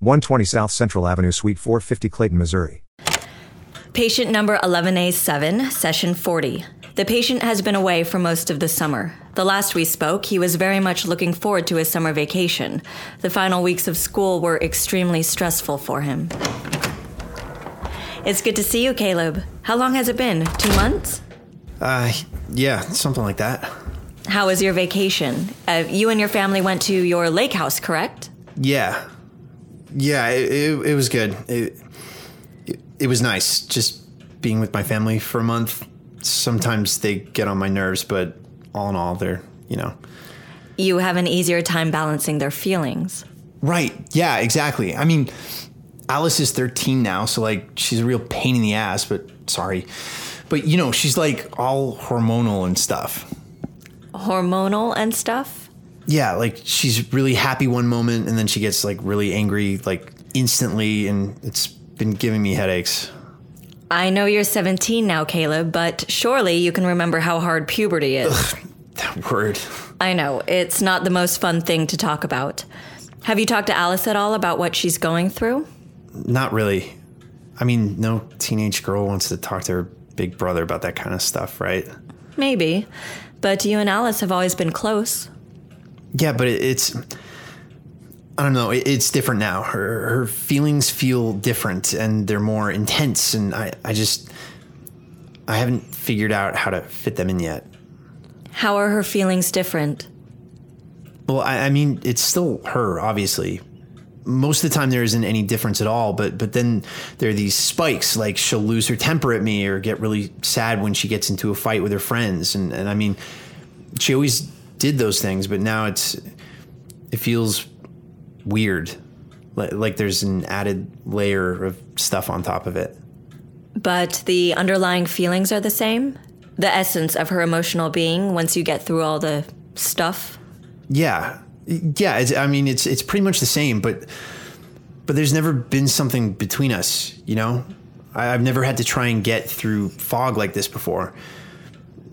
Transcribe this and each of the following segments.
120 South Central Avenue, Suite 450, Clayton, Missouri. Patient number 11A7, session 40. The patient has been away for most of the summer. The last we spoke, he was very much looking forward to his summer vacation. The final weeks of school were extremely stressful for him. It's good to see you, Caleb. How long has it been? Two months? Uh, yeah, something like that. How was your vacation? Uh, you and your family went to your lake house, correct? Yeah. Yeah, it, it, it was good. It, it, it was nice just being with my family for a month. Sometimes they get on my nerves, but all in all, they're, you know. You have an easier time balancing their feelings. Right. Yeah, exactly. I mean, Alice is 13 now, so like she's a real pain in the ass, but sorry. But you know, she's like all hormonal and stuff. Hormonal and stuff? Yeah, like she's really happy one moment and then she gets like really angry like instantly and it's been giving me headaches. I know you're 17 now, Caleb, but surely you can remember how hard puberty is. That word. I know, it's not the most fun thing to talk about. Have you talked to Alice at all about what she's going through? Not really. I mean, no teenage girl wants to talk to her big brother about that kind of stuff, right? Maybe. But you and Alice have always been close. Yeah, but it, it's I don't know. It, it's different now. Her her feelings feel different and they're more intense, and I I just I haven't figured out how to fit them in yet. How are her feelings different? Well, I, I mean, it's still her, obviously. Most of the time, there isn't any difference at all. But but then there are these spikes. Like she'll lose her temper at me, or get really sad when she gets into a fight with her friends. And and I mean, she always did those things, but now it's it feels weird. Like, like there's an added layer of stuff on top of it. But the underlying feelings are the same? The essence of her emotional being once you get through all the stuff? Yeah, yeah. It's, I mean, it's it's pretty much the same, but but there's never been something between us. You know, I, I've never had to try and get through fog like this before.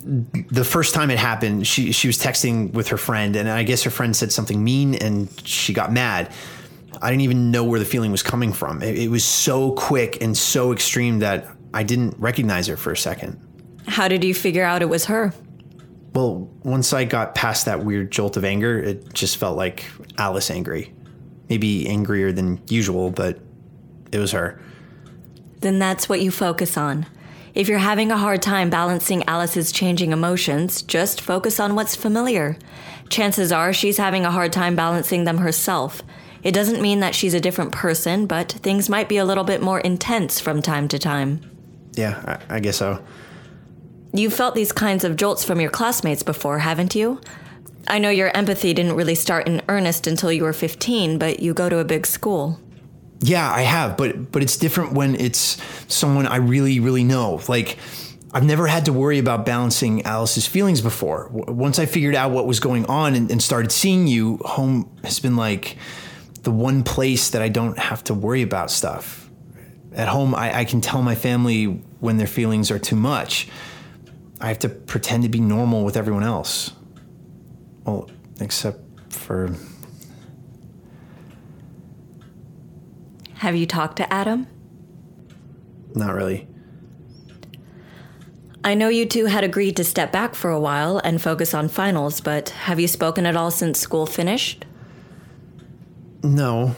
The first time it happened, she she was texting with her friend, and I guess her friend said something mean, and she got mad. I didn't even know where the feeling was coming from. It, it was so quick and so extreme that I didn't recognize her for a second. How did you figure out it was her? Well, once I got past that weird jolt of anger, it just felt like Alice angry. Maybe angrier than usual, but it was her. Then that's what you focus on. If you're having a hard time balancing Alice's changing emotions, just focus on what's familiar. Chances are she's having a hard time balancing them herself. It doesn't mean that she's a different person, but things might be a little bit more intense from time to time. Yeah, I, I guess so. You've felt these kinds of jolts from your classmates before, haven't you? I know your empathy didn't really start in earnest until you were 15, but you go to a big school. Yeah, I have, but but it's different when it's someone I really really know. Like I've never had to worry about balancing Alice's feelings before. W- Once I figured out what was going on and, and started seeing you, home has been like the one place that I don't have to worry about stuff. At home, I, I can tell my family when their feelings are too much. I have to pretend to be normal with everyone else. Well, except for Have you talked to Adam? not really. I know you two had agreed to step back for a while and focus on finals, but have you spoken at all since school finished? No.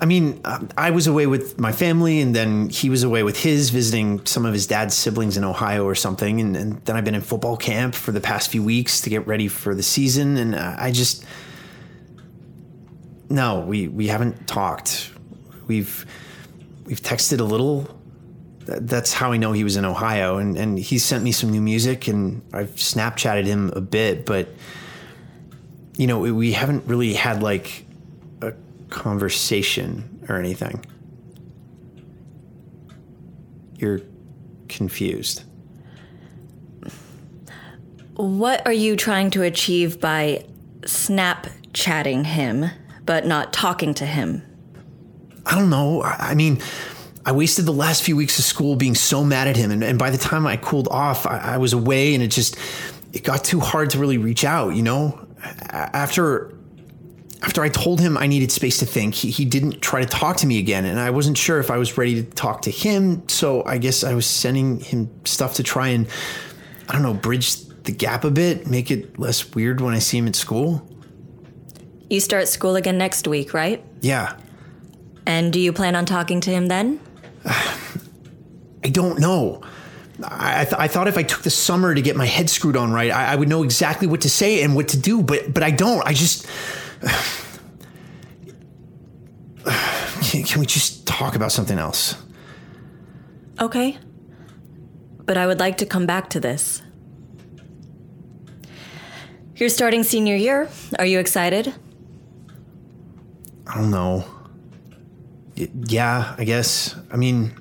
I mean, I was away with my family, and then he was away with his, visiting some of his dad's siblings in Ohio or something. And, and then I've been in football camp for the past few weeks to get ready for the season. And uh, I just. No, we, we haven't talked. We've we've texted a little. That's how I know he was in Ohio, and, and he sent me some new music, and I've Snapchatted him a bit, but you know, we- haven't really had like a conversation or anything. you're confused. What are you trying to achieve by Snapchatting him, but not talking to him? I don't know. I, I mean, I wasted the last few weeks of school being so mad at him. And, and by the time I cooled off, I, I was away and it just, it got too hard to really reach out, you know? After after I told him I needed space to think, he, he didn't try to talk to me again. And I wasn't sure if I was ready to talk to him. So I guess I was sending him stuff to try and, I don't know, bridge the gap a bit, make it less weird when I see him at school. You start school again next week, right? Yeah. And do you plan on talking to him then? I don't know. I, th- I thought if I took the summer to get my head screwed on right, I, I would know exactly what to say and what to do, but but I don't. I just can, can we just talk about something else? Okay. But I would like to come back to this. You're starting senior year. Are you excited? I don't know. Yeah, I guess. I mean,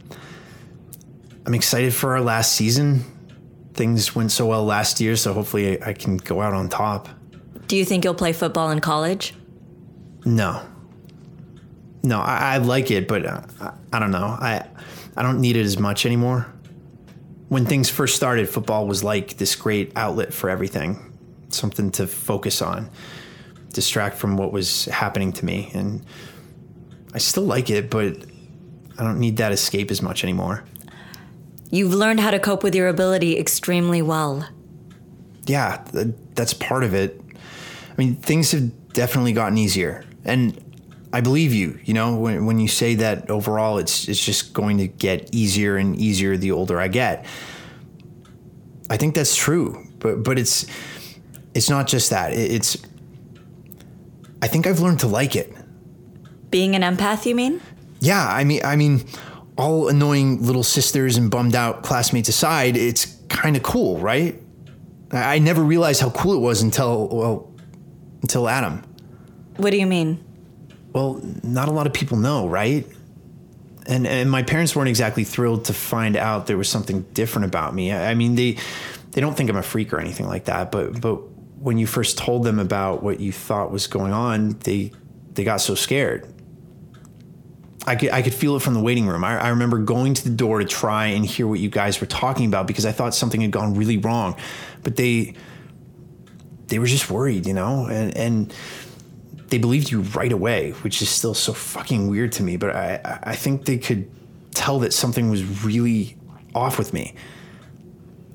I'm excited for our last season. Things went so well last year, so hopefully I, I can go out on top. Do you think you'll play football in college? No. No, I, I like it, but uh, I, I don't know. I I don't need it as much anymore. When things first started, football was like this great outlet for everything, something to focus on, distract from what was happening to me, and I still like it, but I don't need that escape as much anymore. You've learned how to cope with your ability extremely well. yeah, th- that's part of it. I mean, things have definitely gotten easier, and I believe you. You know, when when you say that overall, it's it's just going to get easier and easier the older I get. I think that's true, but but it's it's not just that. It, it's I think I've learned to like it. Being an empath, you mean? Yeah, I mean, I mean, all annoying little sisters and bummed out classmates aside, it's kind of cool, right? I, I never realized how cool it was until well, until Adam. What do you mean? Well, not a lot of people know, right? And and my parents weren't exactly thrilled to find out there was something different about me. I, I mean, they they don't think I'm a freak or anything like that, but but when you first told them about what you thought was going on, they they got so scared. I could, I could feel it from the waiting room. I, I remember going to the door to try and hear what you guys were talking about because I thought something had gone really wrong, but they they were just worried, you know, and and they believed you right away, which is still so fucking weird to me. But I I- think they could tell that something was really off with me.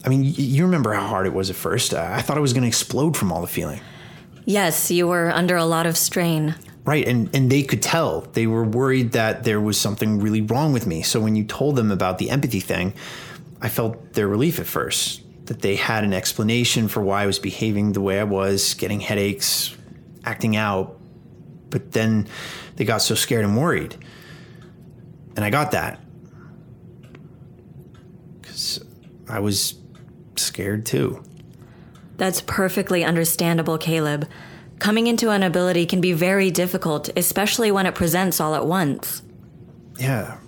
I mean, you remember how hard it was at first. I thought I was going to explode from all the feeling. Yes, you were under a lot of strain. Right, and and they could tell. They were worried that there was something really wrong with me. So when you told them about the empathy thing, I felt their relief at first that they had an explanation for why I was behaving the way I was, getting headaches, acting out. But then they got so scared and worried. And I got that. Cuz I was scared too. That's perfectly understandable, Caleb. Coming into an ability can be very difficult, especially when it presents all at once. Yeah.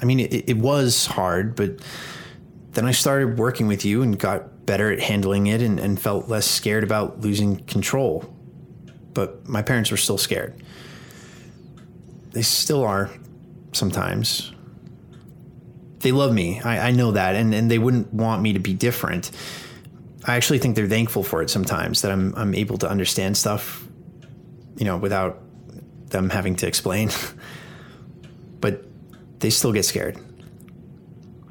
I mean, it, it was hard, but then I started working with you and got better at handling it and, and felt less scared about losing control. But my parents were still scared. They still are sometimes. They love me. I, I know that. And, and they wouldn't want me to be different. I actually think they're thankful for it sometimes that I'm, I'm able to understand stuff, you know, without them having to explain. but they still get scared.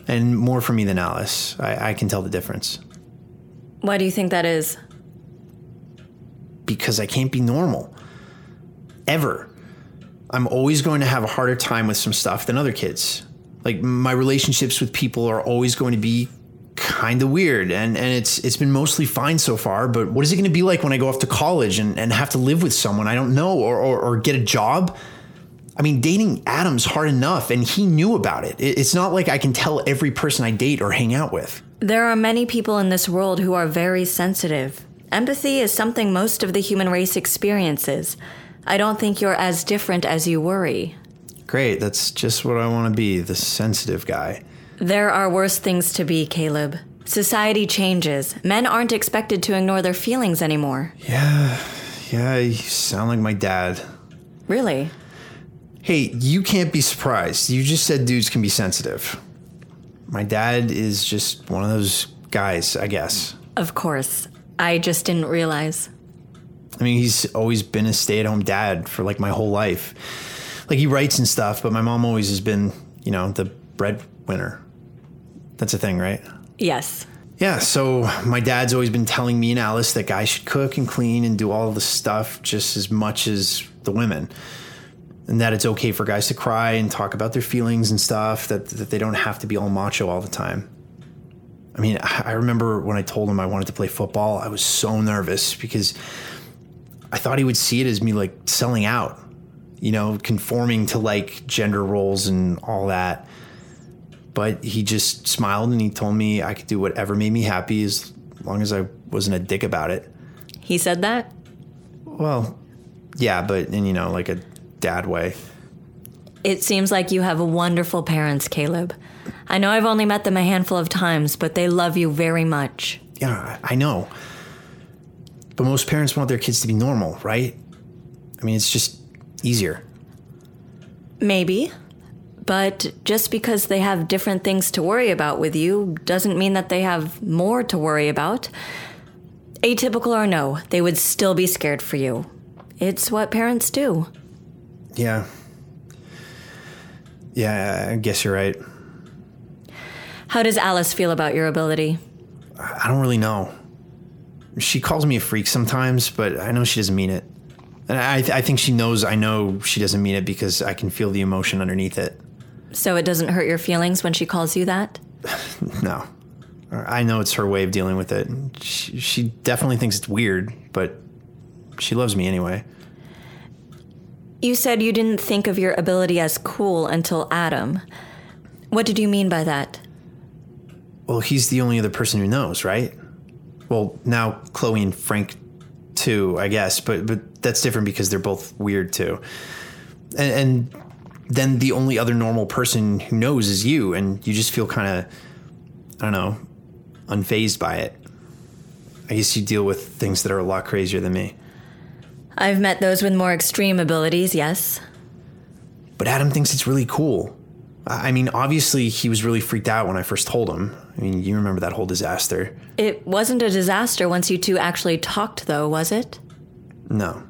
And more for me than Alice. I, I can tell the difference Why do you think that is? because I can't be normal. Ever. I'm always going to have a harder time with some stuff than other kids. Like my relationships with people are always going to be kind of weird and, and it's it's been mostly fine so far, but what is it going to be like when I go off to college and, and have to live with someone I don't know or, or, or get a job? I mean, dating Adam's hard enough, and he knew about it. It- It's not like I can tell every person I date or hang out with. There are many people in this world who are very sensitive. Empathy is something most of the human race experiences. I don't think you're as different as you worry. Great, that's just what I want to be the sensitive guy. There are worse things to be, Caleb. Society changes. Men aren't expected to ignore their feelings anymore. Yeah, yeah, you sound like my dad. Really? Hey, you can't be surprised. You just said dudes can be sensitive. My dad is just one of those guys, I guess. Of course. I just didn't realize. I mean, he's always been a stay at home dad for like my whole life. Like he writes and stuff, but my mom always has been, you know, the breadwinner. That's a thing, right? Yes. Yeah, so my dad's always been telling me and Alice that guys should cook and clean and do all the stuff just as much as the women. And that it's okay for guys to cry and talk about their feelings and stuff, that, that they don't have to be all macho all the time. I mean, I remember when I told him I wanted to play football, I was so nervous because I thought he would see it as me like selling out, you know, conforming to like gender roles and all that. But he just smiled and he told me I could do whatever made me happy as long as I wasn't a dick about it. He said that? Well, yeah, but in, you know, like a dad way. It seems like you have wonderful parents, Caleb. I know I've only met them a handful of times, but they love you very much. Yeah, I know. But most parents want their kids to be normal, right? I mean, it's just easier. Maybe. But just because they have different things to worry about with you doesn't mean that they have more to worry about. Atypical or no, they would still be scared for you. It's what parents do. Yeah. Yeah, I guess you're right. How does Alice feel about your ability? I don't really know. She calls me a freak sometimes, but I know she doesn't mean it. And I, I think she knows I know she doesn't mean it because I can feel the emotion underneath it. So it doesn't hurt your feelings when she calls you that? No. I know it's her way of dealing with it. She, she definitely thinks it's weird, but she loves me anyway. You said you didn't think of your ability as cool until Adam. What did you mean by that? Well, he's the only other person who knows, right? Well, now Chloe and Frank too, I guess, but but that's different because they're both weird too. And, and then the only other normal person who knows is you, and you just feel kind of, I don't know, unfazed by it. I guess you deal with things that are a lot crazier than me. I've met those with more extreme abilities, yes. But Adam thinks it's really cool. I mean, obviously, he was really freaked out when I first told him. I mean, you remember that whole disaster. It wasn't a disaster once you two actually talked, though, was it? No.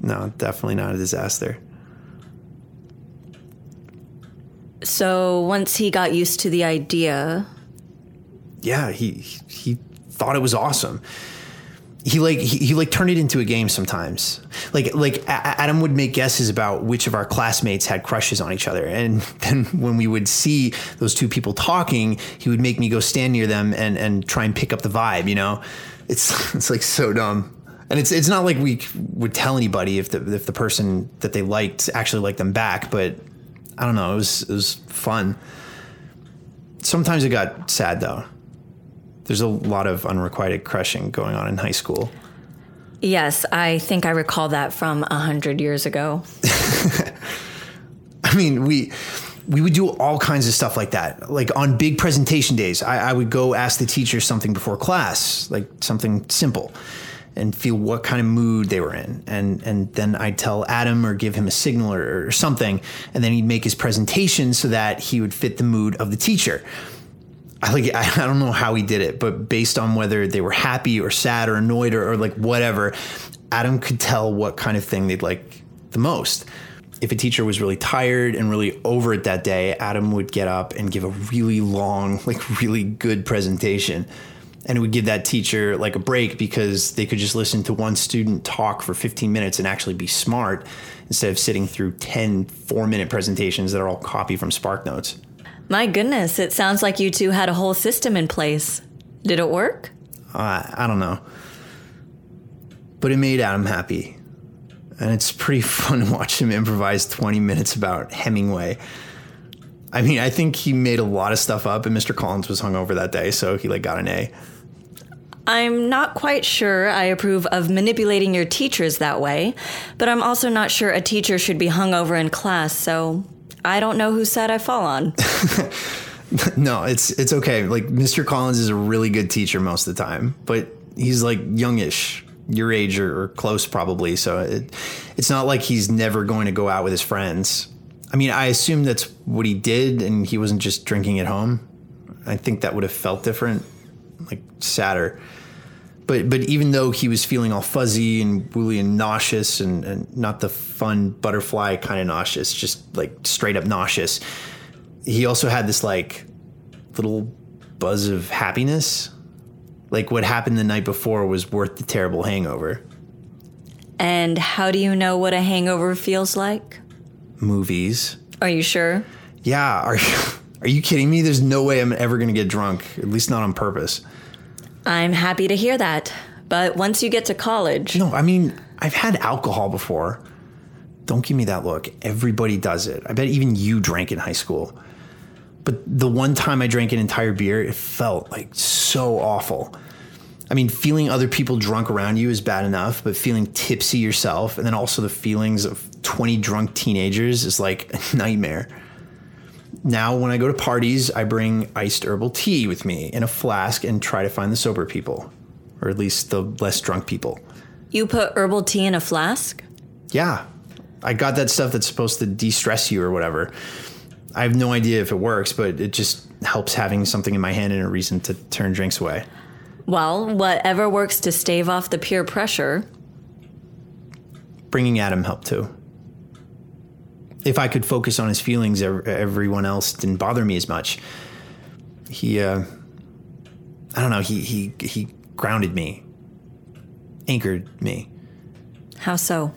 No, definitely not a disaster. So once he got used to the idea, Yeah, he he thought it was awesome. He like he, he like turned it into a game sometimes. Like like A- Adam would make guesses about which of our classmates had crushes on each other, and then when we would see those two people talking, he would make me go stand near them and and try and pick up the vibe. You know, it's it's like so dumb. And it's it's not like we would tell anybody if the if the person that they liked actually liked them back, but I don't know. It was it was fun. Sometimes it got sad though. There's a lot of unrequited crushing going on in high school. yes, I think I recall that from a hundred years ago. I mean, we we would do all kinds of stuff like that. Like on big presentation days, I, I would go ask the teacher something before class, like something simple, and feel what kind of mood they were in, and and then I'd tell Adam or give him a signal or, or something, and then he'd make his presentation so that he would fit the mood of the teacher. I like I don't know how he did it, but based on whether they were happy or sad or annoyed or, or like whatever, Adam could tell what kind of thing they'd like the most. If a teacher was really tired and really over it that day, Adam would get up and give a really long, like really good presentation. And it would give that teacher like a break because they could just listen to one student talk for 15 minutes and actually be smart instead of sitting through 10 four minute presentations that are all copy from SparkNotes. My goodness, it sounds like you two had a whole system in place. Did it work? Uh, I don't know. But it made Adam happy. And it's pretty fun to watch him improvise 20 minutes about Hemingway. I mean, I think he made a lot of stuff up, and Mr. Collins was hungover that day, so he like got an A. I'm not quite sure I approve of manipulating your teachers that way, but I'm also not sure a teacher should be hung over in class, so I don't know whose side I fall on. no, it's it's okay. Like Mr. Collins is a really good teacher most of the time, but he's like youngish, your age or, close probably. So it, it's not like he's never going to go out with his friends. I mean, I assume that's what he did, and he wasn't just drinking at home. I think that would have felt different, like sadder. But but even though he was feeling all fuzzy and woolly and nauseous, and, and not the fun butterfly kind of nauseous, just like straight up nauseous, he also had this like little buzz of happiness. Like what happened the night before was worth the terrible hangover. And how do you know what a hangover feels like? Movies. Are you sure? Yeah, are are you kidding me? There's no way I'm ever going to get drunk, at least not on purpose. I'm happy to hear that. But once you get to college, No, I mean, I've had alcohol before. Don't give me that look. Everybody does it. I bet even you drank in high school. But the one time I drank an entire beer, it felt like so awful. I mean, feeling other people drunk around you is bad enough, but feeling tipsy yourself and then also the feelings of 20 drunk teenagers is like a nightmare. Now, when I go to parties, I bring iced herbal tea with me in a flask and try to find the sober people, or at least the less drunk people. you put herbal tea in a flask? Yeah. I got that stuff that's supposed to de stress you or whatever. I have no idea if it works, but it just helps having something in my hand and a reason to turn drinks away. Well, whatever works to stave off the peer pressure. Bringing Adam helped too. If I could focus on his feelings, everyone else didn't bother me as much. He, uh, I don't know, he, he, he grounded me, anchored me. How so?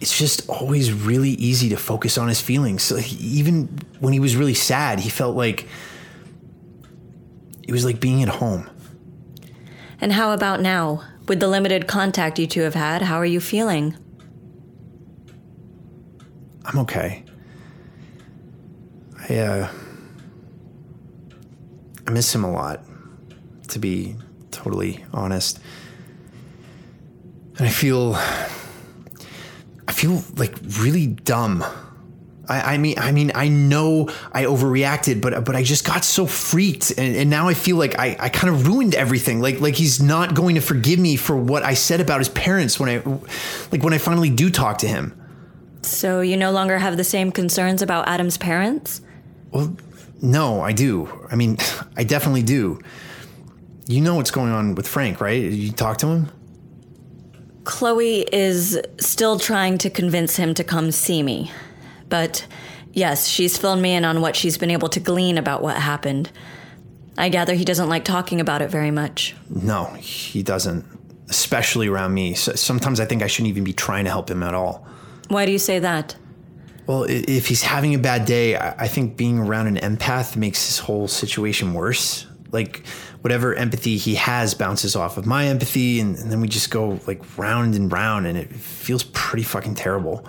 it's just always really easy to focus on his feelings. So he, even when he was really sad, he felt like it was like being at home. And how about now? With the limited contact you two have had, how are you feeling? I'm okay. I uh I miss him a lot, to be totally honest. And I feel I feel like really dumb. I, I mean I mean I know I overreacted, but but I just got so freaked and, and now I feel like I, I kind of ruined everything. Like like he's not going to forgive me for what I said about his parents when I like when I finally do talk to him. So you no longer have the same concerns about Adam's parents? Well, no, I do. I mean, I definitely do. You know what's going on with Frank, right? You talk to him? Chloe is still trying to convince him to come see me. But yes, she's filled me in on what she's been able to glean about what happened. I gather he doesn't like talking about it very much. No, he doesn't. Especially around me. So sometimes I think I shouldn't even be trying to help him at all. Why do you say that? Well, if he's having a bad day, I think being around an empath makes his whole situation worse. Like, whatever empathy he has bounces off of my empathy, and, and then we just go like round and round, and it feels pretty fucking terrible.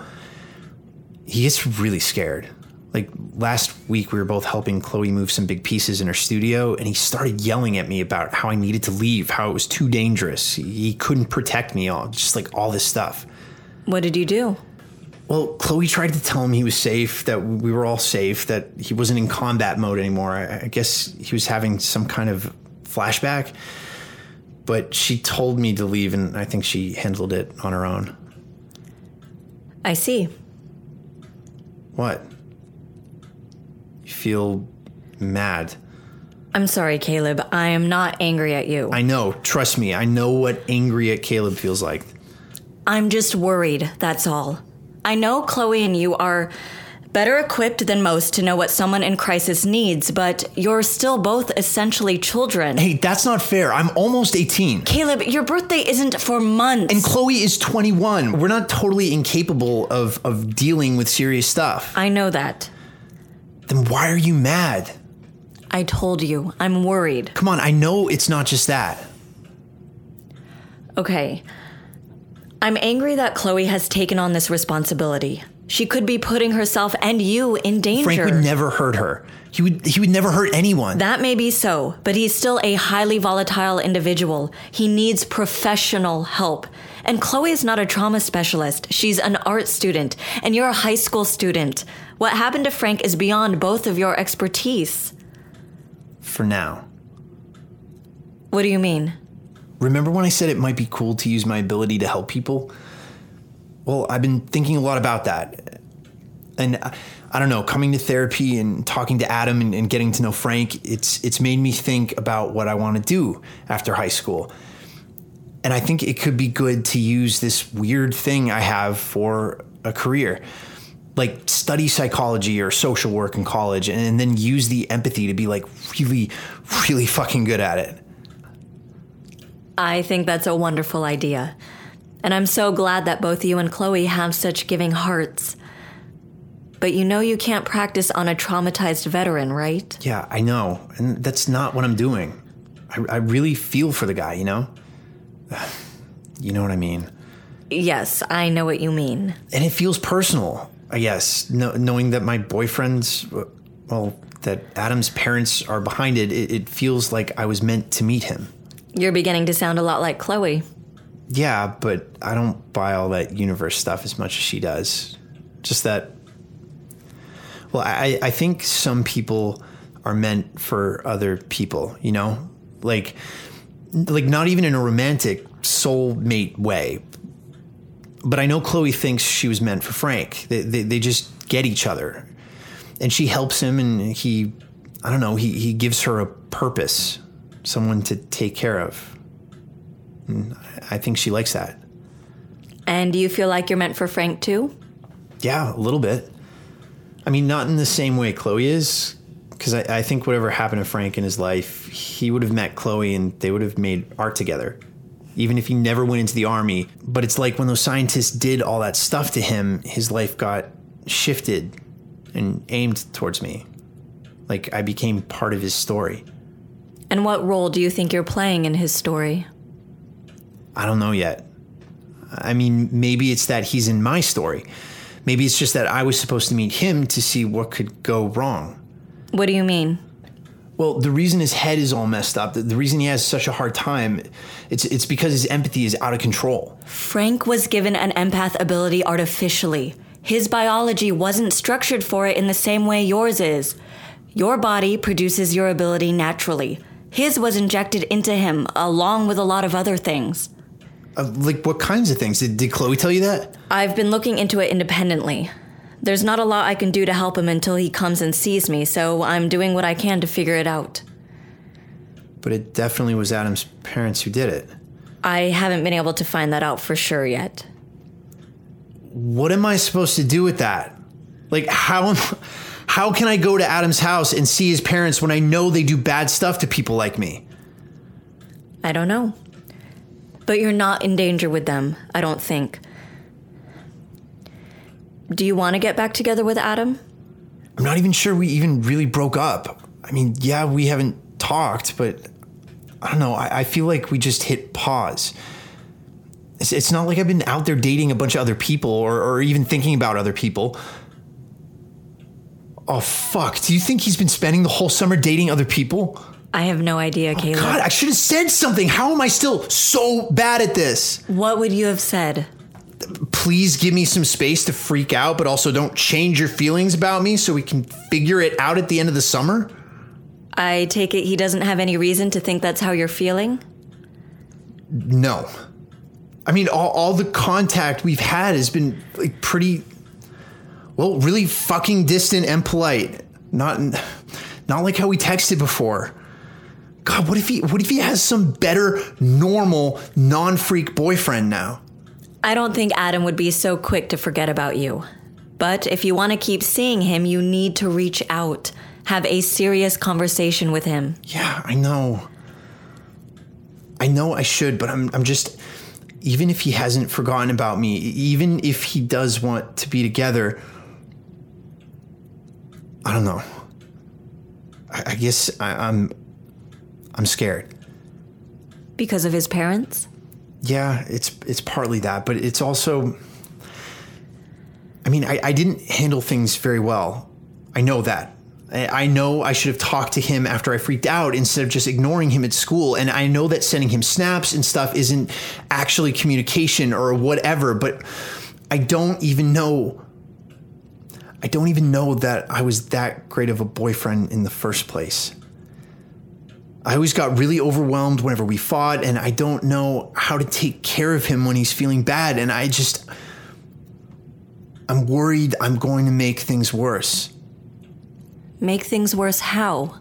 He gets really scared. Like last week, we were both helping Chloe move some big pieces in her studio, and he started yelling at me about how I needed to leave, how it was too dangerous. He, he couldn't protect me, all just like all this stuff. What did you do? Well, Chloe tried to tell him he was safe, that we were all safe, that he wasn't in combat mode anymore. I, I guess he was having some kind of flashback. But she told me to leave, and I think she handled it on her own. I see. What? You feel mad? I'm sorry, Caleb. I am not angry at you. I know. Trust me. I know what angry at Caleb feels like. I'm just worried, that's all. I know Chloe and you are better equipped than most to know what someone in crisis needs, but you're still both essentially children. Hey, that's not fair. I'm almost 18. Caleb, your birthday isn't for months. And Chloe is 21. We're not totally incapable of, of dealing with serious stuff. I know that. Then why are you mad? I told you, I'm worried. Come on, I know it's not just that. Okay. I'm angry that Chloe has taken on this responsibility. She could be putting herself and you in danger. Frank would never hurt her. He would he would never hurt anyone. That may be so, but he's still a highly volatile individual. He needs professional help. And Chloe is not a trauma specialist. She's an art student, and you're a high school student. What happened to Frank is beyond both of your expertise. For now. What do you mean? Remember when I said it might be cool to use my ability to help people? Well, I've been thinking a lot about that. And I, I don't know, coming to therapy and talking to Adam and, and getting to know Frank, it's it's made me think about what I want to do after high school. And I think it could be good to use this weird thing I have for a career. Like study psychology or social work in college and, and then use the empathy to be like really, really fucking good at it. I think that's a wonderful idea. And I'm so glad that both you and Chloe have such giving hearts. But you know you can't practice on a traumatized veteran, right? Yeah, I know. And that's not what I'm doing. I, I really feel for the guy, you know? You know what I mean? Yes, I know what you mean. And it feels personal, I guess, no, knowing that my boyfriend's, well, that Adam's parents are behind it, it, it feels like I was meant to meet him. You're beginning to sound a lot like Chloe. Yeah, but I don't buy all that universe stuff as much as she does. Just that. Well, I, I think some people are meant for other people, you know? Like, like not even in a romantic soulmate way. But I know Chloe thinks she was meant for Frank. They, they, they just get each other. And she helps him, and he, I don't know, he, he gives her a purpose, someone to take care of. And I think she likes that. And do you feel like you're meant for Frank too? Yeah, a little bit. I mean, not in the same way Chloe is, because I, I, think whatever happened to Frank in his life, he would have met Chloe and they would have made art together, even if he never went into the army. But it's like when those scientists did all that stuff to him, his life got shifted and aimed towards me. Like I became part of his story. And what role do you think you're playing in his story? I don't know yet. I mean, maybe it's that he's in my story. Maybe it's just that I was supposed to meet him to see what could go wrong. What do you mean? Well, the reason his head is all messed up, the reason he has such a hard time, it's it's because his empathy is out of control. Frank was given an empath ability artificially. His biology wasn't structured for it in the same way yours is. Your body produces your ability naturally. His was injected into him along with a lot of other things. Uh, like what kinds of things? Did, did Chloe tell you that? I've been looking into it independently. There's not a lot I can do to help him until he comes and sees me, so I'm doing what I can to figure it out. But it definitely was Adam's parents who did it. I haven't been able to find that out for sure yet. What am I supposed to do with that? Like how am how can I go to Adam's house and see his parents when I know they do bad stuff to people like me? I don't know. But you're not in danger with them, I don't think. Do you want to get back together with Adam? I'm not even sure we even really broke up. I mean, yeah, we haven't talked, but I don't know. I, I feel like we just hit pause. It's, it's, not like I've been out there dating a bunch of other people or, or even thinking about other people. Oh, fuck. Do you think he's been spending the whole summer dating other people? I have no idea, oh, Caleb. God, I should have said something. How am I still so bad at this? What would you have said? please give me some space to freak out, but also don't change your feelings about me so we can figure it out at the end of the summer? I take it he doesn't have any reason to think that's how you're feeling? No. I mean, all, all the contact we've had has been like pretty, well, really fucking distant and polite. Not, not like how we texted before. God, what if he, what if he has some better, normal, non-freak boyfriend now? I don't think Adam would be so quick to forget about you. But if you want to keep seeing him, you need to reach out, have a serious conversation with him. Yeah, I know. I know I should, but I'm I'm just even if he hasn't forgotten about me, even if he does want to be together, I don't know. I, I guess I, I'm I'm scared. Because of his parents? yeah, it's it's partly that, but it's also I mean, I, I didn't handle things very well. I know that. I I know I should have talked to him after I freaked out instead of just ignoring him at school. And I know that sending him snaps and stuff isn't actually communication or whatever, but I don't even know. I don't even know that I was that great of a boyfriend in the first place. I always got really overwhelmed whenever we fought, and I don't know how to take care of him when he's feeling bad. And I just, I'm worried I'm going to make things worse Make things worse how?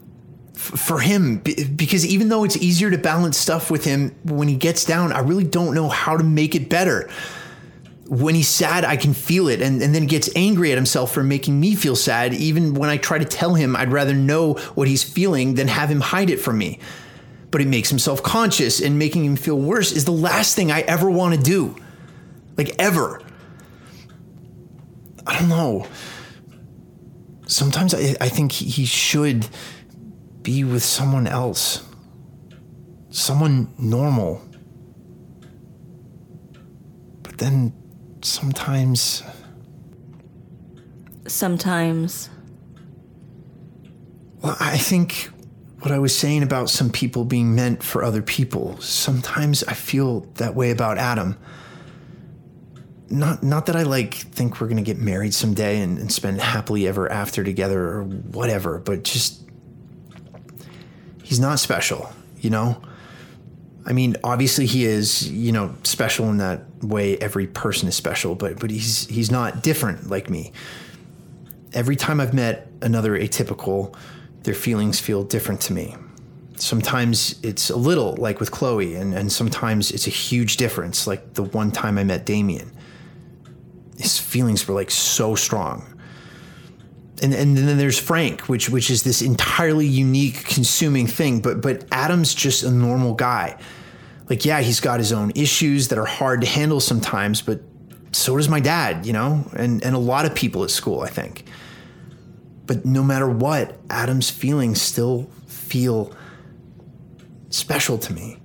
f- for him. B- because even though it's easier to balance stuff with him when he gets down, I really don't know how to make it better. When he's sad, I can feel it, and, and then gets angry at himself for making me feel sad. Even when I try to tell him I'd rather know what he's feeling than have him hide it from me. But it makes him self conscious, and making him feel worse is the last thing I ever want to do. Like, ever. I don't know. Sometimes I, I think he should be with someone else. Someone normal. But then sometimes Sometimes. Well, I think what I was saying about some people being meant for other people, sometimes I feel that way about Adam. Not not that I like think we're gonna get married someday and, and spend happily ever after together or whatever, but just he's not special, you know? I mean, obviously he is, you know, special in that way every person is special, but but he's he's not different like me every time I've met another atypical, their feelings feel different to me. Sometimes it's a little, like with Chloe, and, and sometimes it's a huge difference, like the one time I met Damien. His feelings were like so strong. And, and then there's Frank, which which is this entirely unique, consuming thing. But but Adam's just a normal guy. Like, yeah, he's got his own issues that are hard to handle sometimes, but so does my dad, you know, and, and a lot of people at school, I think. But no matter what, Adam's feelings still feel special to me.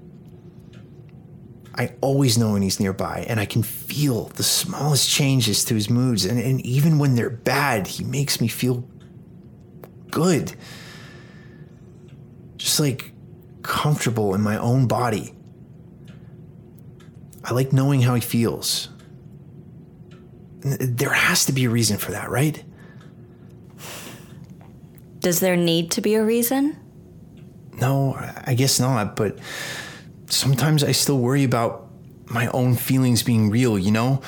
I always know when he's nearby, and I can feel the smallest changes to his moods. And, and even when they're bad, he makes me feel good. Just like comfortable in my own body. I like knowing how he feels. There has to be a reason for that, right? Does there need to be a reason? No, I guess not, but sometimes I still worry about my own feelings being real, you know?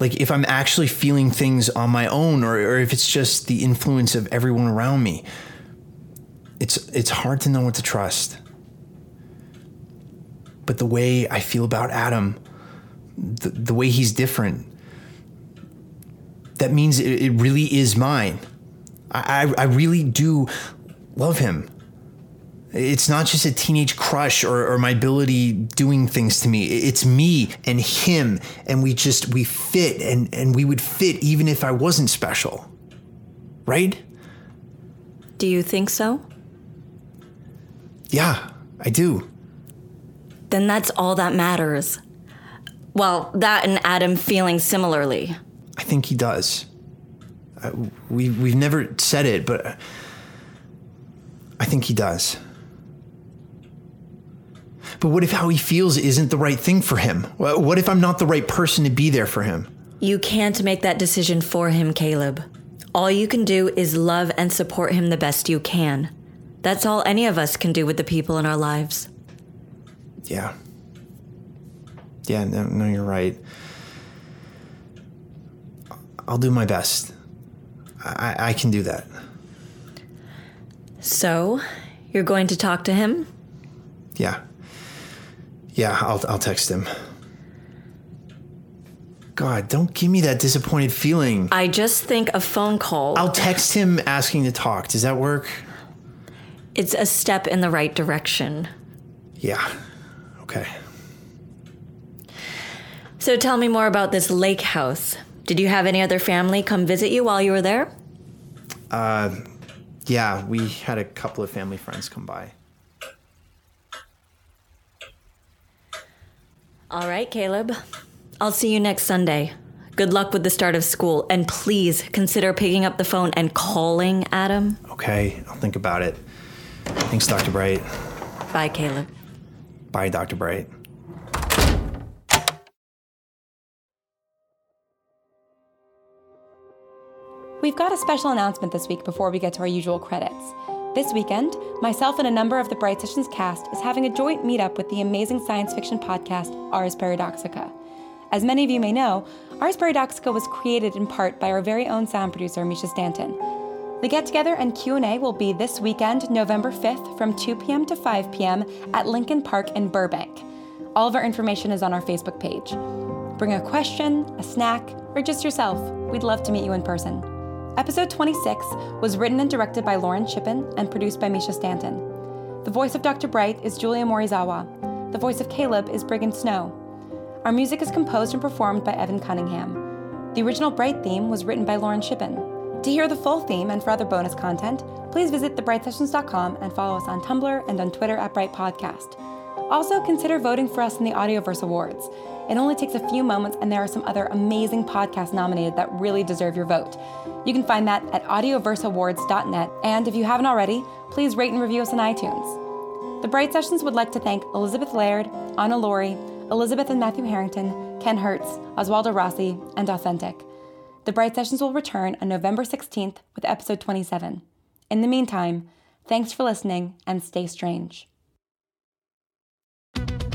Like if I'm actually feeling things on my own or, or if it's just the influence of everyone around me. It's it's hard to know what to trust. But the way I feel about Adam, the, the way he's different, that means it, it really is mine. I, I, I really do love him. It's not just a teenage crush or, or my ability doing things to me. It's me and him, and we just we fit, and and we would fit even if I wasn't special, right? Do you think so? Yeah, I do. Then that's all that matters. Well, that and Adam feeling similarly. I think he does. Uh, we we've never said it, but I think he does. But what if how he feels isn't the right thing for him? What if I'm not the right person to be there for him? You can't make that decision for him, Caleb. All you can do is love and support him the best you can. That's all any of us can do with the people in our lives. Yeah. Yeah, no, no, you're right. I'll do my best. I, I can do that. So, you're going to talk to him? Yeah. Yeah, I'll, I'll text him. God, don't give me that disappointed feeling. I just think a phone call I'll text him asking to talk. Does that work? it's a step in the right direction. Yeah. Okay. So tell me more about this lake house. Did you have any other family come visit you while you were there? Uh, Yeah, we had a couple of family friends come by. All right, Caleb. I'll see you next Sunday. Good luck with the start of school, and please consider picking up the phone and calling Adam. Okay, I'll think about it. Thanks, Dr. Bright. Bye, Caleb. Bye, Dr. Bright. We've got a special announcement this week before we get to our usual credits. This weekend, myself and a number of the Bright Sessions cast is having a joint meetup with the amazing science fiction podcast Ars Paradoxica. As many of you may know, Ars Paradoxica was created in part by our very own sound producer Misha Stanton. The get-together and Q&A will be this weekend, November 5th from 2 p.m. to 5 p.m. at Lincoln Park in Burbank. All of our information is on our Facebook page. Bring a question, a snack, or just yourself. We'd love to meet you in person. Episode 26 was written and directed by Lauren Shippen and produced by Misha Stanton. The voice of Dr. Bright is Julia Morizawa. The voice of Caleb is Briggon Snow. Our music is composed and performed by Evan Cunningham. The original Bright theme was written by Lauren Shippen. To hear the full theme and for other bonus content, please visit thebrightsessions.com and follow us on Tumblr and on Twitter at Bright Podcast. Also, consider voting for us in the Audioverse Awards. It only takes a few moments, and there are some other amazing podcasts nominated that really deserve your vote. You can find that at audioverseawards.net, and if you haven't already, please rate and review us on iTunes. The Bright Sessions would like to thank Elizabeth Laird, Anna Laurie, Elizabeth and Matthew Harrington, Ken Hertz, Oswaldo Rossi, and Authentic. The Bright Sessions will return on November 16th with episode 27. In the meantime, thanks for listening and stay strange.